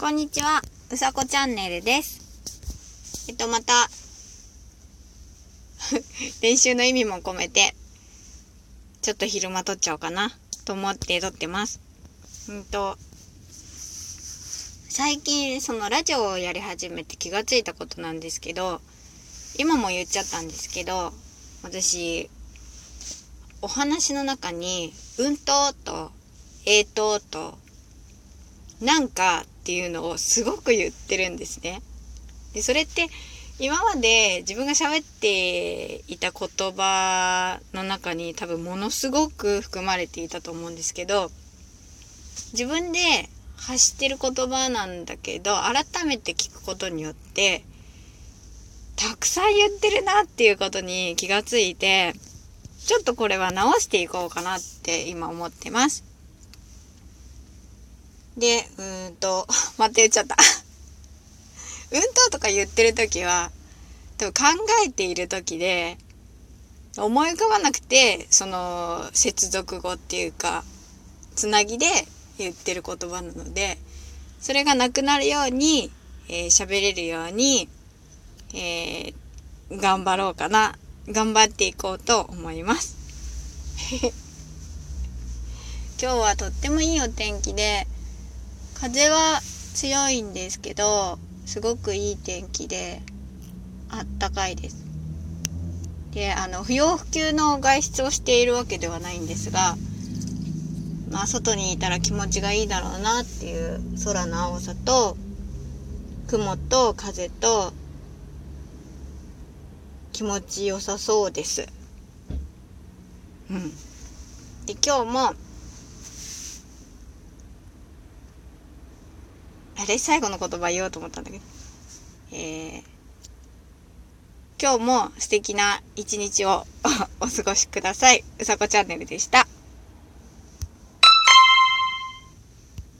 こんにちは、うさこチャンネルです。えっと、また、練習の意味も込めて、ちょっと昼間撮っちゃおうかな、と思って撮ってます。うんと、最近、そのラジオをやり始めて気がついたことなんですけど、今も言っちゃったんですけど、私、お話の中に、うんとと、えーとと、なんかっていうのをすごく言ってるんですね。で、それって今まで自分が喋っていた言葉の中に多分ものすごく含まれていたと思うんですけど、自分で発してる言葉なんだけど、改めて聞くことによって、たくさん言ってるなっていうことに気がついて、ちょっとこれは直していこうかなって今思ってます。で、うーんと、また言っちゃった。うんととか言ってる時は、多分考えている時で、思い浮かばなくて、その、接続語っていうか、つなぎで言ってる言葉なので、それがなくなるように、えー喋れるように、えー頑張ろうかな。頑張っていこうと思います。今日はとってもいいお天気で、風は強いんですけど、すごくいい天気で、あったかいです。で、あの、不要不急の外出をしているわけではないんですが、まあ、外にいたら気持ちがいいだろうなっていう空の青さと、雲と風と、気持ちよさそうです。うん。で、今日も、あれ最後の言葉言おうと思ったんだけど。えー、今日も素敵な一日をお過ごしください。うさこチャンネルでした。